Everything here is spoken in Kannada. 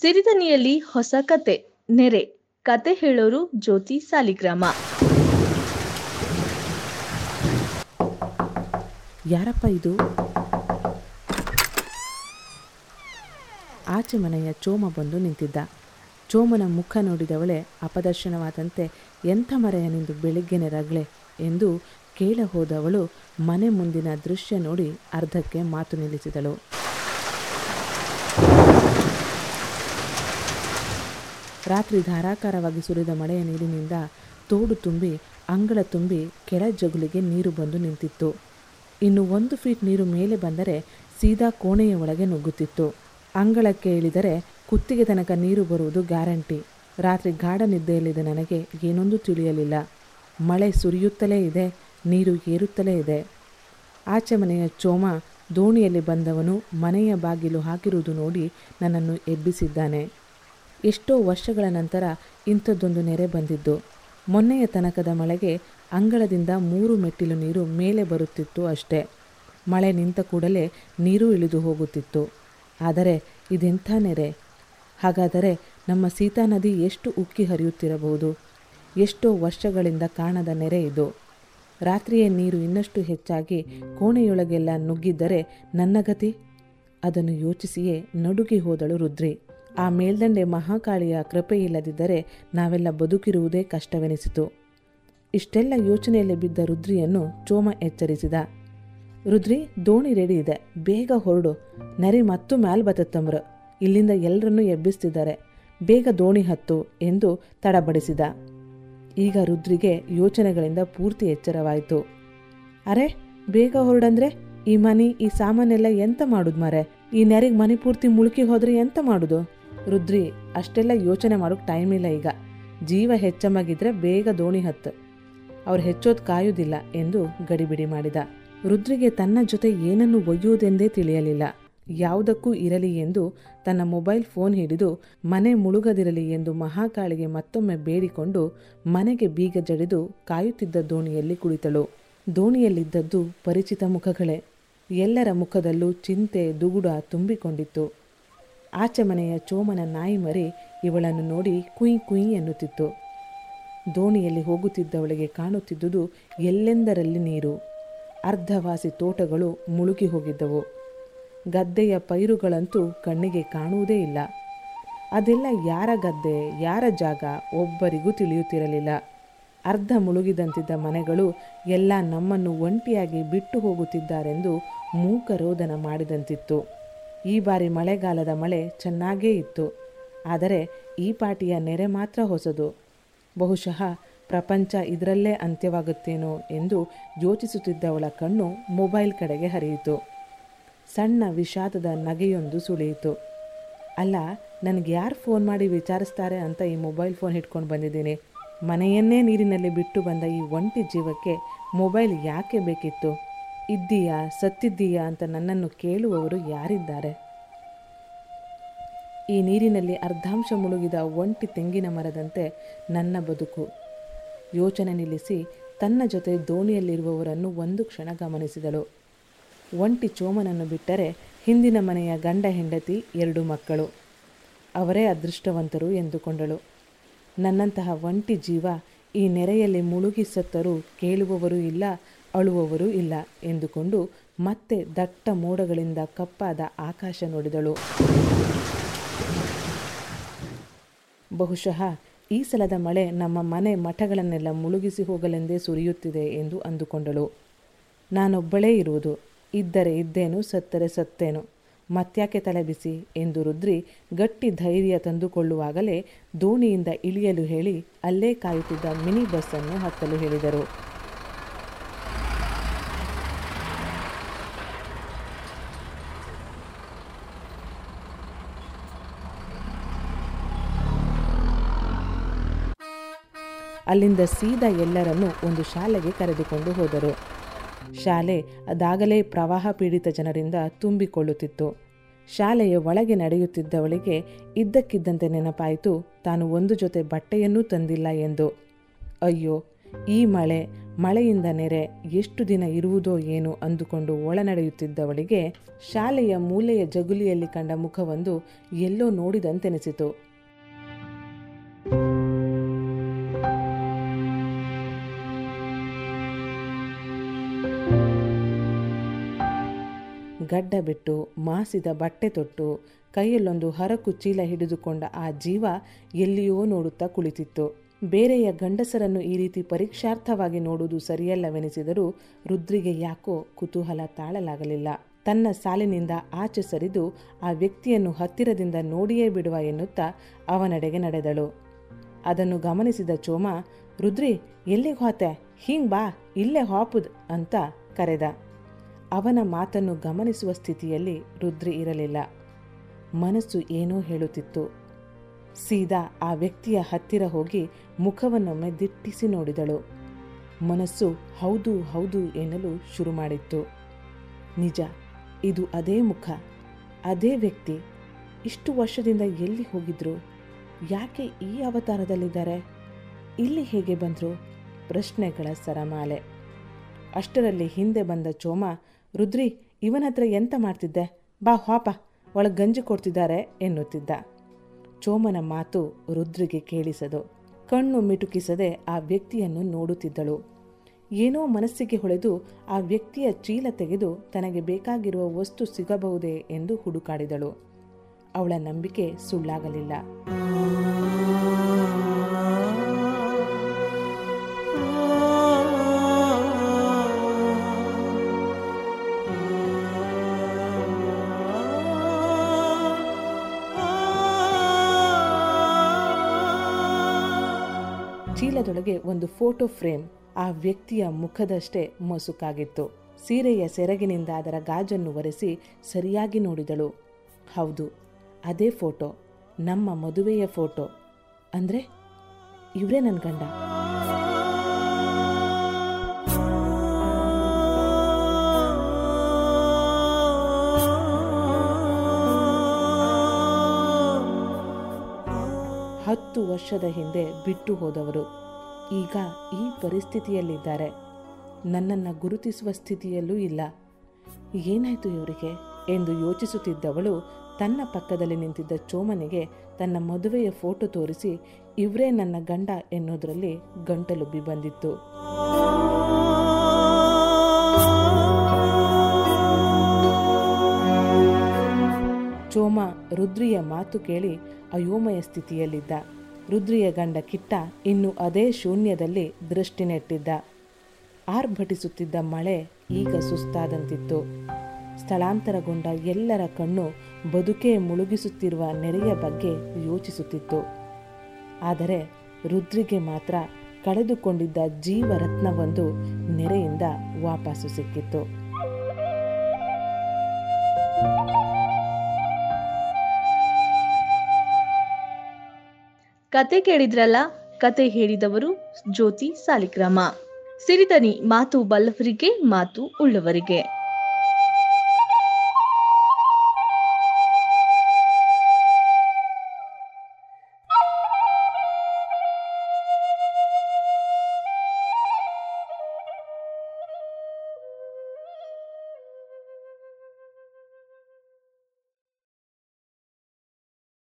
ಸಿರಿದನಿಯಲ್ಲಿ ಹೊಸ ಕತೆ, ನೆರೆ. ಕತೆ ಹೇಳೋರು ಜ್ಯೋತಿ ಸಾಲಿಗ್ರಾಮ. ಯಾರಪ್ಪ ಇದು? ಆಚೆ ಮನೆಯ ಚೋಮ ಬಂದು ನಿಂತಿದ್ದ. ಚೋಮನ ಮುಖ ನೋಡಿದವಳೆ ಅಪದರ್ಶನವಾದಂತೆ, ಎಂಥ ಮರೆಯ ನಿಂದು ಬೆಳಿಗ್ಗೆನೆ ಎಂದು ಕೇಳ ಹೋದವಳು ಮನೆ ಮುಂದಿನ ದೃಶ್ಯ ನೋಡಿ ಅರ್ಧಕ್ಕೆ ಮಾತು ನಿಲ್ಲಿಸಿದಳು. ರಾತ್ರಿ ಧಾರಾಕಾರವಾಗಿ ಸುರಿದ ಮಳೆಯ ನೀರಿನಿಂದ ತೋಡು ತುಂಬಿ, ಅಂಗಳ ತುಂಬಿ ಕೆಳ ಜಗುಲಿಗೆ ನೀರು ಬಂದು ನಿಂತಿತ್ತು. ಇನ್ನು ಒಂದು ಫೀಟ್ ನೀರು ಮೇಲೆ ಬಂದರೆ ಸೀದಾ ಕೋಣೆಯ ಒಳಗೆ ನುಗ್ಗುತ್ತಿತ್ತು. ಅಂಗಳಕ್ಕೆ ಇಳಿದರೆ ಕುತ್ತಿಗೆ ತನಕ ನೀರು ಬರುವುದು ಗ್ಯಾರಂಟಿ. ರಾತ್ರಿ ಗಾಢ ನಿದ್ದೆಯಲ್ಲಿದ್ದ ನನಗೆ ಏನೊಂದು ತಿಳಿಯಲಿಲ್ಲ. ಮಳೆ ಸುರಿಯುತ್ತಲೇ ಇದೆ, ನೀರು ಏರುತ್ತಲೇ ಇದೆ. ಆಚೆ ಮನೆಯ ಚೋಮ, ದೋಣಿಯಲ್ಲಿ ಬಂದವನು ಮನೆಯ ಬಾಗಿಲು ಹಾಕಿರುವುದು ನೋಡಿ ನನ್ನನ್ನು ಎಬ್ಬಿಸಿದ್ದಾನೆ. ಎಷ್ಟೋ ವರ್ಷಗಳ ನಂತರ ಇಂಥದ್ದೊಂದು ನೆರೆ ಬಂದಿದ್ದು. ಮೊನ್ನೆಯ ತನಕದ ಮಳೆಗೆ ಅಂಗಳದಿಂದ ಮೂರು ಮೆಟ್ಟಿಲು ನೀರು ಮೇಲೆ ಬರುತ್ತಿತ್ತು ಅಷ್ಟೇ. ಮಳೆ ನಿಂತ ಕೂಡಲೇ ನೀರು ಇಳಿದು ಹೋಗುತ್ತಿತ್ತು. ಆದರೆ ಇದೆಂಥ ನೆರೆ? ಹಾಗಾದರೆ ನಮ್ಮ ಸೀತಾ ನದಿ ಎಷ್ಟು ಉಕ್ಕಿ ಹರಿಯುತ್ತಿರಬಹುದು? ಎಷ್ಟೋ ವರ್ಷಗಳಿಂದ ಕಾಣದ ನೆರೆ ಇದು. ರಾತ್ರಿಯೇ ನೀರು ಇನ್ನಷ್ಟು ಹೆಚ್ಚಾಗಿ ಕೋಣೆಯೊಳಗೆಲ್ಲ ನುಗ್ಗಿದ್ದರೆ ನನ್ನ ಗತಿ? ಅದನ್ನು ಯೋಚಿಸಿಯೇ ನಡುಗಿ ಹೋದಳು ರುದ್ರಿ. ಆ ಮೇಲ್ದಂಡೆ ಮಹಾಕಾಳಿಯ ಕೃಪೆಯಿಲ್ಲದಿದ್ದರೆ ನಾವೆಲ್ಲ ಬದುಕಿರುವುದೇ ಕಷ್ಟವೆನಿಸಿತು. ಇಷ್ಟೆಲ್ಲ ಯೋಚನೆಯಲ್ಲಿ ಬಿದ್ದ ರುದ್ರಿಯನ್ನು ಚೋಮ ಎಚ್ಚರಿಸಿದ. ರುದ್ರಿ, ದೋಣಿ ರೆಡಿ ಇದೆ. ಬೇಗ ಹೊರಡು. ನರಿ ಮತ್ತು ಮ್ಯಾಲ್ ಬತ್ತಮ್ರು ಇಲ್ಲಿಂದ ಎಲ್ಲರನ್ನೂ ಎಬ್ಬಿಸ್ತಿದ್ದಾರೆ. ಬೇಗ ದೋಣಿ ಹತ್ತು ಎಂದು ತಡಬಡಿಸಿದ. ಈಗ ರುದ್ರಿಗೆ ಯೋಚನೆಗಳಿಂದ ಪೂರ್ತಿ ಎಚ್ಚರವಾಯಿತು. ಅರೆ, ಬೇಗ ಹೊರಡಂದ್ರೆ? ಈ ಮನಿ, ಈ ಸಾಮಾನೆಲ್ಲ ಎಂತ ಮಾಡುದು ಮರೆ? ಈ ನೆರಿಗೆ ಮನೆ ಪೂರ್ತಿ ಮುಳುಕಿ ಹೋದ್ರೆ ಎಂತ ಮಾಡುದು? ರುದ್ರಿ, ಅಷ್ಟೆಲ್ಲ ಯೋಚನೆ ಮಾಡೋಕೆ ಟೈಮ್ ಇಲ್ಲ ಈಗ. ಜೀವ ಹೆಚ್ಚಮ್ಮಗಿದ್ರೆ ಬೇಗ ದೋಣಿ ಹತ್ತು. ಅವ್ರು ಹೆಚ್ಚೋದು ಕಾಯುವುದಿಲ್ಲ ಎಂದು ಗಡಿಬಿಡಿ ಮಾಡಿದ. ರುದ್ರಿಗೆ ತನ್ನ ಜೊತೆ ಏನನ್ನು ಒಯ್ಯುವುದೆಂದೇ ತಿಳಿಯಲಿಲ್ಲ. ಯಾವುದಕ್ಕೂ ಇರಲಿ ಎಂದು ತನ್ನ ಮೊಬೈಲ್ ಫೋನ್ ಹಿಡಿದು ಮನೆ ಮುಳುಗದಿರಲಿ ಎಂದು ಮಹಾಕಾಳಿಗೆ ಮತ್ತೊಮ್ಮೆ ಬೇಡಿಕೊಂಡು ಮನೆಗೆ ಬೀಗ ಜಡಿದು ಕಾಯುತ್ತಿದ್ದ ದೋಣಿಯಲ್ಲಿ ಕುಳಿತಳು. ದೋಣಿಯಲ್ಲಿದ್ದದ್ದು ಪರಿಚಿತ ಮುಖಗಳೇ. ಎಲ್ಲರ ಮುಖದಲ್ಲೂ ಚಿಂತೆ, ದುಗುಡ ತುಂಬಿಕೊಂಡಿತ್ತು. ಆಚೆ ಮನೆಯ ಚೋಮನ ನಾಯಿ ಮರಿ ಇವಳನ್ನು ನೋಡಿ ಕುಯಿ ಕುಯಿ ಎನ್ನುತ್ತಿತ್ತು. ದೋಣಿಯಲ್ಲಿ ಹೋಗುತ್ತಿದ್ದವಳಿಗೆ ಕಾಣುತ್ತಿದ್ದುದು ಎಲ್ಲೆಂದರಲ್ಲಿ ನೀರು. ಅರ್ಧವಾಸಿ ತೋಟಗಳು ಮುಳುಗಿ ಹೋಗಿದ್ದವು. ಗದ್ದೆಯ ಪೈರುಗಳಂತೂ ಕಣ್ಣಿಗೆ ಕಾಣುವುದೇ ಇಲ್ಲ. ಅದೆಲ್ಲ ಯಾರ ಗದ್ದೆ, ಯಾರ ಜಾಗ ಒಬ್ಬರಿಗೂ ತಿಳಿಯುತ್ತಿರಲಿಲ್ಲ. ಅರ್ಧ ಮುಳುಗಿದಂತಿದ್ದ ಮನೆಗಳು ಎಲ್ಲ ನಮ್ಮನ್ನು ಒಂಟಿಯಾಗಿ ಬಿಟ್ಟು ಹೋಗುತ್ತಿದ್ದಾರೆಂದು ಮೂಕರೋದನ ಮಾಡಿದಂತಿತ್ತು. ಈ ಬಾರಿ ಮಳೆಗಾಲದ ಮಳೆ ಚೆನ್ನಾಗೇ ಇತ್ತು. ಆದರೆ ಈ ಪಾಟಿಯ ನೆರೆ ಮಾತ್ರ ಹೊಸದು. ಬಹುಶಃ ಪ್ರಪಂಚ ಇದರಲ್ಲೇ ಅಂತ್ಯವಾಗುತ್ತೇನೋ ಎಂದು ಯೋಚಿಸುತ್ತಿದ್ದವಳ ಕಣ್ಣು ಮೊಬೈಲ್ ಕಡೆಗೆ ಹರಿಯಿತು. ಸಣ್ಣ ವಿಷಾದದ ನಗೆಯೊಂದು ಸುಳಿಯಿತು. ಅಲ್ಲ, ನನಗೆ ಯಾರು ಫೋನ್ ಮಾಡಿ ವಿಚಾರಿಸ್ತಾರೆ ಅಂತ ಈ ಮೊಬೈಲ್ ಫೋನ್ ಹಿಡ್ಕೊಂಡು ಬಂದಿದ್ದೀನಿ. ಮನೆಯನ್ನೇ ನೀರಿನಲ್ಲಿ ಬಿಟ್ಟು ಬಂದ ಈ ಒಂಟಿ ಜೀವಕ್ಕೆ ಮೊಬೈಲ್ ಯಾಕೆ ಬೇಕಿತ್ತು? ಇದ್ದೀಯಾ, ಸತ್ತಿದ್ದೀಯಾ ಅಂತ ನನ್ನನ್ನು ಕೇಳುವವರು ಯಾರಿದ್ದಾರೆ? ಈ ನೀರಿನಲ್ಲಿ ಅರ್ಧಾಂಶ ಮುಳುಗಿದ ಒಂಟಿ ತೆಂಗಿನ ಮರದಂತೆ ನನ್ನ ಬದುಕು. ಯೋಚನೆ ನಿಲ್ಲಿಸಿ ತನ್ನ ಜೊತೆ ದೋಣಿಯಲ್ಲಿರುವವರನ್ನು ಒಂದು ಕ್ಷಣ ಗಮನಿಸಿದಳು. ಒಂಟಿ ಚೋಮನನ್ನು ಬಿಟ್ಟರೆ ಹಿಂದಿನ ಮನೆಯ ಗಂಡ ಹೆಂಡತಿ ಎರಡು ಮಕ್ಕಳು. ಅವರೇ ಅದೃಷ್ಟವಂತರು ಎಂದುಕೊಂಡಳು. ನನ್ನಂತಹ ಒಂಟಿ ಜೀವ ಈ ನೆರೆಯಲ್ಲಿ ಮುಳುಗಿ ಸತ್ತರೂ ಕೇಳುವವರೂ ಇಲ್ಲ ಅಳುವವರೂ ಇಲ್ಲ ಎಂದುಕೊಂಡು ಮತ್ತೆ ದಟ್ಟ ಮೋಡಗಳಿಂದ ಕಪ್ಪಾದ ಆಕಾಶ ನೋಡಿದಳು. ಬಹುಶಃ ಈ ಸಲದ ಮಳೆ ನಮ್ಮ ಮನೆ ಮಠಗಳನ್ನೆಲ್ಲ ಮುಳುಗಿಸಿ ಹೋಗಲೆಂದೇ ಸುರಿಯುತ್ತಿದೆ ಎಂದು ಅಂದುಕೊಂಡಳು. ನಾನೊಬ್ಬಳೇ ಇರುವುದು, ಇದ್ದರೆ ಇದ್ದೇನು, ಸತ್ತರೆ ಸತ್ತೇನು ಮತ್ಯಾಕೆ ತಲೆಬಿಸಿ ಎಂದು ರುದ್ರಿ ಗಟ್ಟಿ ಧೈರ್ಯ ತಂದುಕೊಳ್ಳುವಾಗಲೇ ದೋಣಿಯಿಂದ ಇಳಿಯಲು ಹೇಳಿ ಅಲ್ಲೇ ಕಾಯುತ್ತಿದ್ದ ಮಿನಿ ಬಸ್ಸನ್ನು ಹತ್ತಲು ಹೇಳಿದರು. ಅಲ್ಲಿಂದ ಸೀದಾ ಎಲ್ಲರನ್ನೂ ಒಂದು ಶಾಲೆಗೆ ಕರೆದುಕೊಂಡು ಹೋದರು. ಶಾಲೆ ಅದಾಗಲೇ ಪ್ರವಾಹ ಪೀಡಿತ ಜನರಿಂದ ತುಂಬಿಕೊಳ್ಳುತ್ತಿತ್ತು. ಶಾಲೆಯ ಒಳಗೆ ನಡೆಯುತ್ತಿದ್ದವಳಿಗೆ ಇದ್ದಕ್ಕಿದ್ದಂತೆ ನೆನಪಾಯಿತು, ತಾನು ಒಂದು ಜೊತೆ ಬಟ್ಟೆಯನ್ನೂ ತಂದಿಲ್ಲ ಎಂದು. ಅಯ್ಯೋ, ಈ ಮಳೆ, ಮಳೆಯಿಂದ ನೆರೆ, ಎಷ್ಟು ದಿನ ಇರುವುದೋ ಏನು ಅಂದುಕೊಂಡು ಒಳನಡೆಯುತ್ತಿದ್ದವಳಿಗೆ ಶಾಲೆಯ ಮೂಲೆಯ ಜಗುಲಿಯಲ್ಲಿ ಕಂಡ ಮುಖವೊಂದು ಎಲ್ಲೋ ನೋಡಿದಂತೆನಿಸಿತು. ಬಿಟ್ಟು ಮಾಸಿದ ಬಟ್ಟೆ ತೊಟ್ಟು ಕೈಯಲ್ಲೊಂದು ಹರಕು ಚೀಲ ಹಿಡಿದುಕೊಂಡ ಆ ಜೀವ ಎಲ್ಲಿಯೋ ನೋಡುತ್ತಾ ಕುಳಿತಿತ್ತು. ಬೇರೆಯ ಗಂಡಸರನ್ನು ಈ ರೀತಿ ಪರೀಕ್ಷಾರ್ಥವಾಗಿ ನೋಡುವುದು ಸರಿಯಲ್ಲವೆನಿಸಿದರೂ ರುದ್ರಿಗೆ ಯಾಕೋ ಕುತೂಹಲ ತಾಳಲಾಗಲಿಲ್ಲ. ತನ್ನ ಸಾಲಿನಿಂದ ಆಚೆ ಸರಿದು ಆ ವ್ಯಕ್ತಿಯನ್ನು ಹತ್ತಿರದಿಂದ ನೋಡಿಯೇ ಬಿಡುವ ಎನ್ನುತ್ತಾ ಅವನಡೆಗೆ ನಡೆದಳು. ಅದನ್ನು ಗಮನಿಸಿದ ಚೋಮ, ರುದ್ರಿ, ಎಲ್ಲಿಗೆ ಹೋತೆ? ಹಿಂಗ್ ಬಾ, ಇಲ್ಲೇ ಹಾಪುದ್ ಅಂತ ಕರೆದ. ಅವನ ಮಾತನ್ನು ಗಮನಿಸುವ ಸ್ಥಿತಿಯಲ್ಲಿ ರುದ್ರಿ ಇರಲಿಲ್ಲ. ಮನಸ್ಸು ಏನೋ ಹೇಳುತ್ತಿತ್ತು. ಸೀದಾ ಆ ವ್ಯಕ್ತಿಯ ಹತ್ತಿರ ಹೋಗಿ ಮುಖವನ್ನೊಮ್ಮೆ ದಿಟ್ಟಿಸಿ ನೋಡಿದಳು. ಮನಸ್ಸು ಹೌದು ಹೌದು ಎನ್ನಲು ಶುರು ಮಾಡಿತ್ತು ನಿಜ, ಇದು ಅದೇ ಮುಖ, ಅದೇ ವ್ಯಕ್ತಿ. ಇಷ್ಟು ವರ್ಷದಿಂದ ಎಲ್ಲಿ ಹೋಗಿದ್ರು? ಯಾಕೆ ಈ ಅವತಾರದಲ್ಲಿದ್ದಾರೆ? ಇಲ್ಲಿ ಹೇಗೆ ಬಂದರು? ಪ್ರಶ್ನೆಗಳ ಸರಮಾಲೆ. ಅಷ್ಟರಲ್ಲಿ ಹಿಂದೆ ಬಂದ ಚೋಮ ರುದ್ರಿ, ಇವನ ಹತ್ರ ಎಂತ ಮಾಡ್ತಿದ್ದೆ? ಬಾ, ಹಾಪ. ಒಳಗೆ ಗಂಜಿ ಕೊಡ್ತಿದ್ದಾರೆ, ಎನ್ನುತ್ತಿದ್ದ. ಚೋಮನ ಮಾತು ರುದ್ರಿಗೆ ಕೇಳಿಸದು. ಕಣ್ಣು ಮಿಟುಕಿಸದೆ ಆ ವ್ಯಕ್ತಿಯನ್ನು ನೋಡುತ್ತಿದ್ದಳು. ಏನೋ ಮನಸ್ಸಿಗೆ ಹೊಳೆದು ಆ ವ್ಯಕ್ತಿಯ ಚೀಲ ತೆಗೆದು ತನಗೆ ಬೇಕಾಗಿರುವ ವಸ್ತು ಸಿಗಬಹುದೇ ಎಂದು ಹುಡುಕಾಡಿದಳು. ಅವಳ ನಂಬಿಕೆ ಸುಳ್ಳಾಗಲಿಲ್ಲ. ಚೀಲದೊಳಗೆ ಒಂದು ಫೋಟೋ ಫ್ರೇಮ್ ಆ ವ್ಯಕ್ತಿಯ ಮುಖದಷ್ಟೇ ಮಸುಕಾಗಿತ್ತು. ಸೀರೆಯ ಸೆರಗಿನಿಂದ ಅದರ ಗಾಜನ್ನು ಒರೆಸಿ ಸರಿಯಾಗಿ ನೋಡಿದಳು. ಹೌದು, ಅದೇ ಫೋಟೋ, ನಮ್ಮ ಮದುವೆಯ ಫೋಟೋ. ಅಂದ್ರೆ, ಇವರೇ ನನ್ನ ಗಂಡ. ಹತ್ತು ವರ್ಷದ ಹಿಂದೆ ಬಿಟ್ಟು ಹೋದವರು. ಈಗ ಈ ಪರಿಸ್ಥಿತಿಯಲ್ಲಿದ್ದಾರೆ. ನನ್ನನ್ನು ಗುರುತಿಸುವ ಸ್ಥಿತಿಯಲ್ಲೂ ಇಲ್ಲ. ಏನಾಯಿತು ಇವರಿಗೆ? ಎಂದು ಯೋಚಿಸುತ್ತಿದ್ದವಳು ತನ್ನ ಪಕ್ಕದಲ್ಲಿ ನಿಂತಿದ್ದ ಚೋಮನಿಗೆ ತನ್ನ ಮದುವೆಯ ಫೋಟೋ ತೋರಿಸಿ, ಇವರೇ ನನ್ನ ಗಂಡ ಎನ್ನುವುದರಲ್ಲಿ ಗಂಟಲುಬ್ಬಿ ಬಂದಿತ್ತು. ಚೋಮ ರುದ್ರಿಯ ಮಾತು ಕೇಳಿ ಅಯೋಮಯ ಸ್ಥಿತಿಯಲ್ಲಿದ್ದ. ರುದ್ರಿಯ ಗಂಡ ಕಿಟ್ಟ ಇನ್ನು ಅದೇ ಶೂನ್ಯದಲ್ಲಿ ದೃಷ್ಟಿ ನೆಟ್ಟಿದ್ದ. ಆರ್ಭಟಿಸುತ್ತಿದ್ದ ಮಳೆ ಈಗ ಸುಸ್ತಾದಂತಿತ್ತು. ಸ್ಥಳಾಂತರಗೊಂಡ ಎಲ್ಲರ ಕಣ್ಣು ಬದುಕೇ ಮುಳುಗಿಸುತ್ತಿರುವ ನೆರೆಯ ಬಗ್ಗೆ ಯೋಚಿಸುತ್ತಿತ್ತು. ಆದರೆ ರುದ್ರಿಗೆ ಮಾತ್ರ ಕಳೆದುಕೊಂಡಿದ್ದ ಜೀವರತ್ನವೊಂದು ನೆರೆಯಿಂದ ವಾಪಸ್ಸು ಸಿಕ್ಕಿತ್ತು. ಕತೆ ಕೇಳಿದ್ರಲ್ಲ ಕತೆ ಹೇಳಿದವರು ಜ್ಯೋತಿ ಸಾಲಿಗ್ರಾಮ. ಸಿರಿದನಿ ಮಾತು ಬಲ್ಲವರಿಗೆ ಮಾತು ಉಳ್ಳವರಿಗೆ.